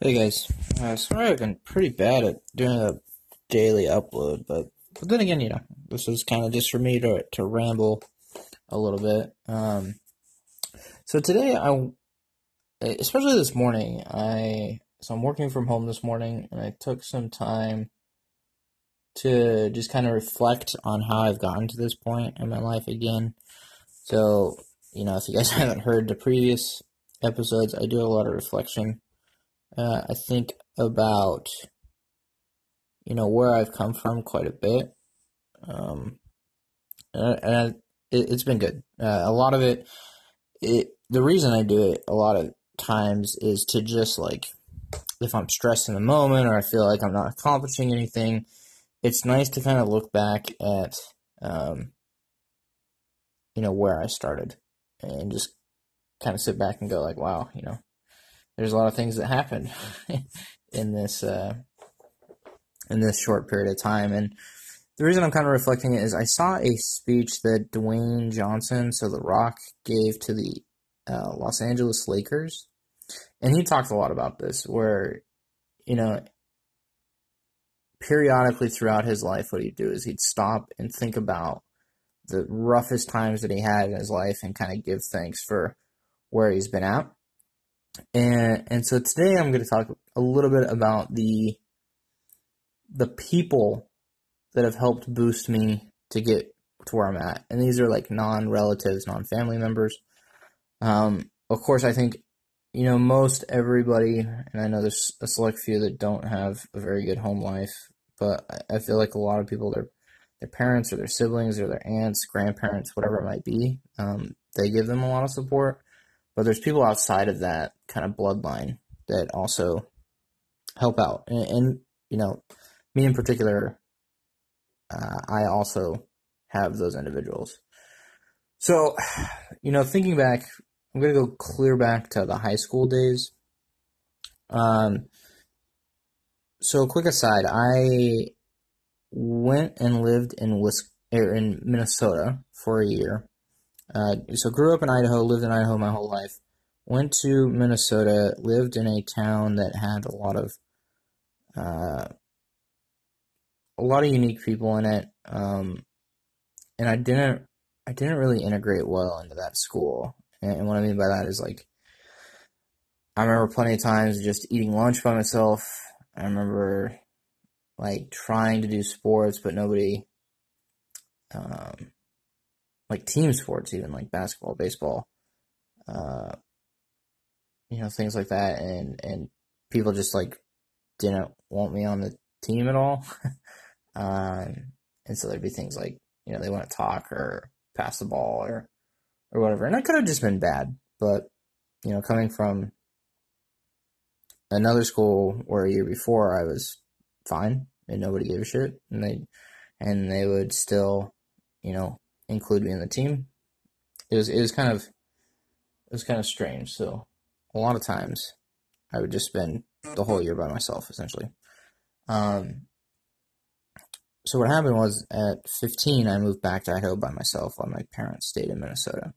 Hey guys, uh, sorry I've been pretty bad at doing a daily upload, but but then again, you know, this is kind of just for me to to ramble a little bit. Um, so today I, especially this morning, I so I'm working from home this morning, and I took some time to just kind of reflect on how I've gotten to this point in my life again. So you know, if you guys haven't heard the previous episodes, I do a lot of reflection uh, I think about you know where I've come from quite a bit, um, and, and it, has been good. Uh, a lot of it, it the reason I do it a lot of times is to just like if I'm stressed in the moment or I feel like I'm not accomplishing anything, it's nice to kind of look back at um, you know where I started and just kind of sit back and go like, wow, you know, there's a lot of things that happened in this uh, in this short period of time. And the reason I'm kind of reflecting it is I saw a speech that Dwayne Johnson, so The Rock, gave to the uh, Los Angeles Lakers, and he talked a lot about this, where you know periodically throughout his life, what he'd do is he'd stop and think about the roughest times that he had in his life and kind of give thanks for where he's been at. And and so today I'm going to talk a little bit about the the people that have helped boost me to get to where I'm at. And these are like non-relatives, non-family members. Um, of course, I think you know most everybody, and I know there's a select few that don't have a very good home life, but I feel like a lot of people, their their parents or their siblings or their aunts, grandparents, whatever it might be, um, they give them a lot of support. But there's people outside of that kind of bloodline that also help out. And, and you know, me in particular, uh, I also have those individuals. So, you know, thinking back, I'm going to go clear back to the high school days. Um, so, quick aside, I went and lived in Wis- er, in Minnesota for a year. Uh, so grew up in Idaho, lived in Idaho my whole life. Went to Minnesota, lived in a town that had a lot of uh, a lot of unique people in it, um, and I didn't I didn't really integrate well into that school. And, what I mean by that is like I remember plenty of times just eating lunch by myself. I remember like trying to do sports, but nobody um, like team sports, even like basketball, baseball, uh, you know, things like that. And, and people just like didn't want me on the team at all. um, and so there'd be things like, you know, they want to talk or pass the ball or, or whatever. And that could have just been bad, but, you know, coming from another school where a year before I was fine and nobody gave a shit and they, and they would still, you know, include me in the team. It was it was kind of it was kind of strange. So a lot of times I would just spend the whole year by myself essentially. Um, so what happened was at 15 I moved back to Idaho by myself while my parents stayed in Minnesota.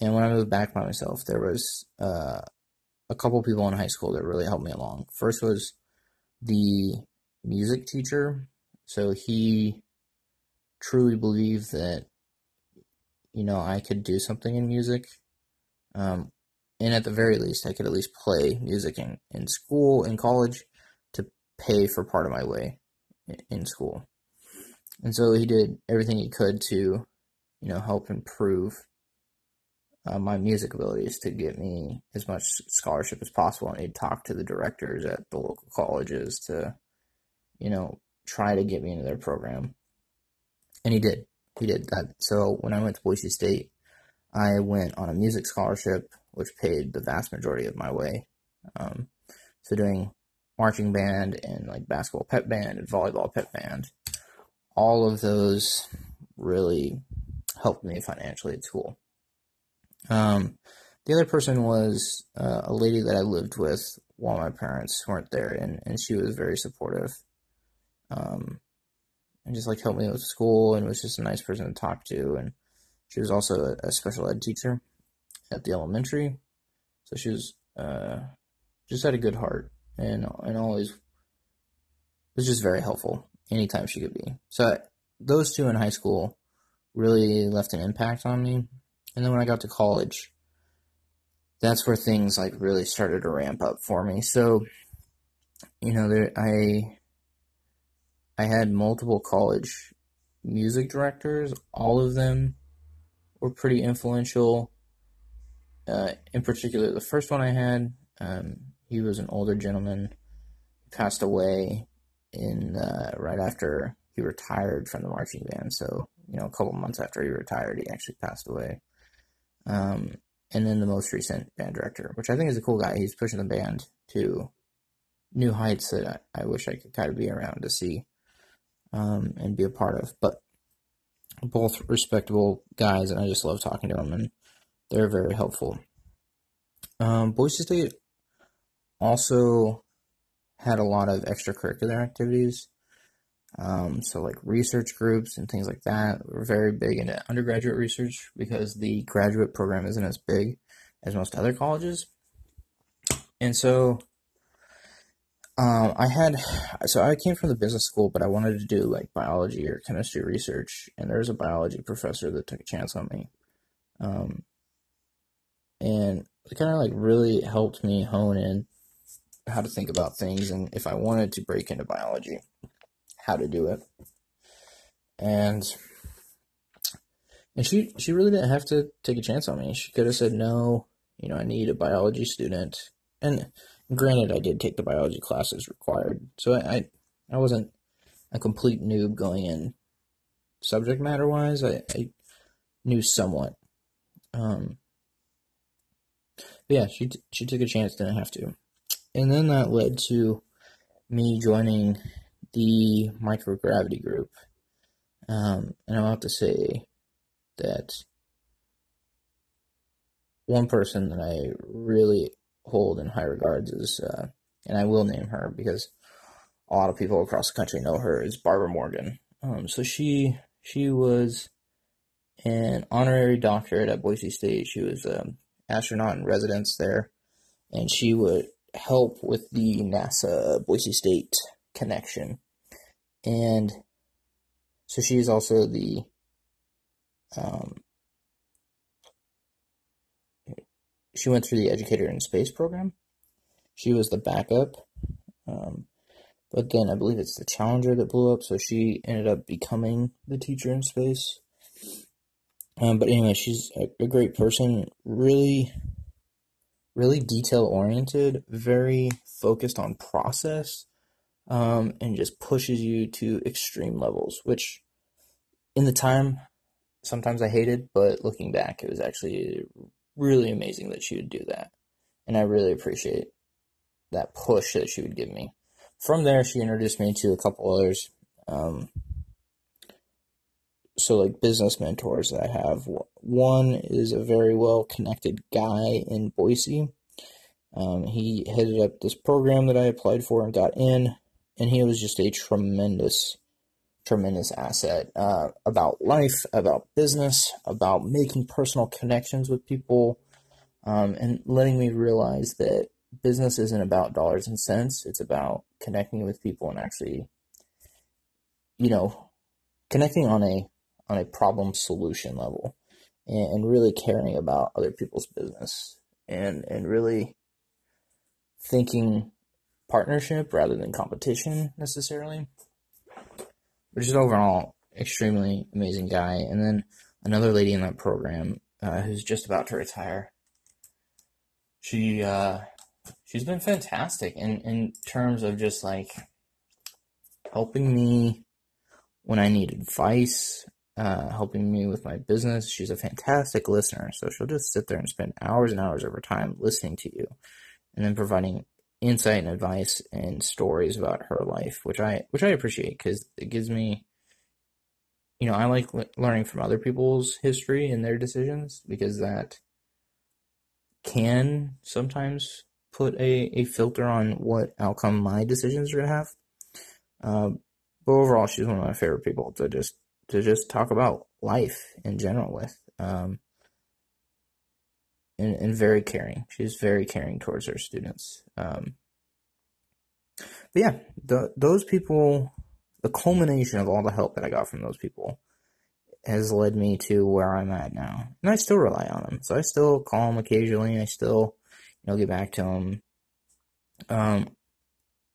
And when I moved back by myself, there was uh, a couple people in high school that really helped me along. First was the music teacher. So he truly believe that you know I could do something in music, um, and at the very least, I could at least play music in, in school, in college, to pay for part of my way in school. And so he did everything he could to, you know, help improve uh, my music abilities to get me as much scholarship as possible. And he'd talk to the directors at the local colleges to, you know, try to get me into their program and he did. He did that. So when I went to Boise State, I went on a music scholarship, which paid the vast majority of my way. Um, so doing marching band and like basketball pep band and volleyball pep band, all of those really helped me financially at school. Um, the other person was uh, a lady that I lived with while my parents weren't there, and, and she was very supportive. Um, and just like helped me with school and was just a nice person to talk to. And she was also a, special ed teacher at the elementary, so she was uh, just had a good heart and and always was just very helpful anytime she could be. So those two in high school really left an impact on me. And then when I got to college, that's where things like really started to ramp up for me. So, you know, there I I had multiple college music directors. All of them were pretty influential. Uh, in particular, the first one I had, um, he was an older gentleman, he passed away in uh, right after he retired from the marching band. So you know, a couple months after he retired, he actually passed away. Um, and then the most recent band director, which I think is a cool guy. He's pushing the band to new heights that I, I wish I could kind of be around to see um, and be a part of. But both respectable guys, and I just love talking to them, and they're very helpful. Um, Boise State also had a lot of extracurricular activities. Um, so like research groups and things like that. We're very big into undergraduate research because the graduate program isn't as big as most other colleges. And so um, I had, so I came from the business school, but I wanted to do like biology or chemistry research. And there was a biology professor that took a chance on me. Um, and it kind of like really helped me hone in how to think about things and if I wanted to break into biology how to do it. And and she she really didn't have to take a chance on me. She could have said no, you know, I need a biology student. And granted I did take the biology classes required. So I I, wasn't a complete noob going in subject matter wise. I, I knew somewhat. Um yeah, she she took a chance, didn't have to. And then that led to me joining the microgravity group. Um, and I'm about to say that one person that I really hold in high regards is, uh, and I will name her because a lot of people across the country know her, is Barbara Morgan. Um, so she she was an honorary doctorate at Boise State. She was an astronaut in residence there, and she would help with the NASA Boise State connection. And so she is also the um, she went through the educator in space program. She was the backup. Um, but then I believe it's the Challenger that blew up, so she ended up becoming the teacher in space. Um, but anyway, she's a, a great person, really, really detail oriented, very focused on process, um, and just pushes you to extreme levels, which in the time, sometimes I hated, but looking back, it was actually really amazing that she would do that. And I really appreciate that push that she would give me. From there, she introduced me to a couple others. Um, so, like business mentors that I have. One is a very well connected guy in Boise. Um, he headed up this program that I applied for and got in and he was just a tremendous, tremendous asset uh, about life, about business, about making personal connections with people, um, and letting me realize that business isn't about dollars and cents. It's about connecting with people and actually, you know, connecting on a on a problem solution level, and, and really caring about other people's business, and and really thinking partnership rather than competition necessarily. But just overall, extremely amazing guy. And then another lady in that program uh, who's just about to retire. She uh, she's been fantastic in in terms of just like helping me when I need advice, uh, helping me with my business. She's a fantastic listener, so she'll just sit there and spend hours and hours of her time listening to you, and then providing insight and advice and stories about her life, which I which I appreciate because it gives me, you know, I like learning from other people's history and their decisions because that can sometimes put a, a filter on what outcome my decisions are gonna have. Uh, but overall, she's one of my favorite people to just to just talk about life in general with. Um, and, and very caring. She's very caring towards her students. Um, but yeah, the, those people, the culmination of all the help that I got from those people has led me to where I'm at now. And I still rely on them. So I still call them occasionally. I still, you know, get back to them. Um,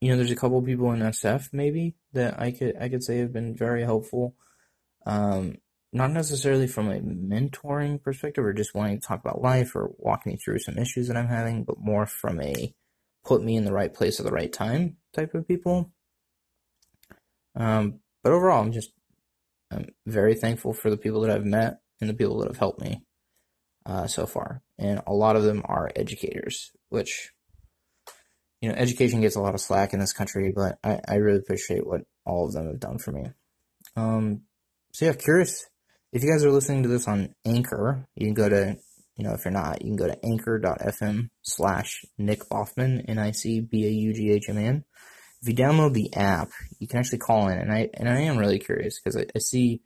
you know, there's a couple people in SF maybe that I could, I could say have been very helpful. Um, not necessarily from a mentoring perspective or just wanting to talk about life or walk me through some issues that I'm having, but more from a put me in the right place at the right time type of people. Um, but overall, I'm just I'm very thankful for the people that I've met and the people that have helped me uh, so far. And a lot of them are educators, which, you know, education gets a lot of slack in this country, but I, I really appreciate what all of them have done for me. Um, so yeah, curious if you guys are listening to this on Anchor, you can go to, you know, if you're not, you can go to anchor.fm slash Nic Baughman, N-I-C-B-A-U-G-H-M-A-N. If you download the app, you can actually call in, and I and I am really curious because I, I, see,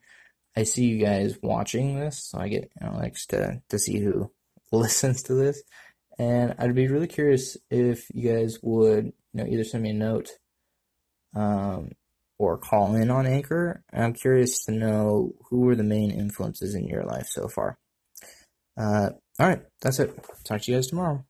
I see you guys watching this, so I get know to to see who listens to this, and I'd be really curious if you guys would you know either send me a note, um, or call in on Anchor. I'm curious to know who were the main influences in your life so far. Uh, all right, that's it. Talk to you guys tomorrow.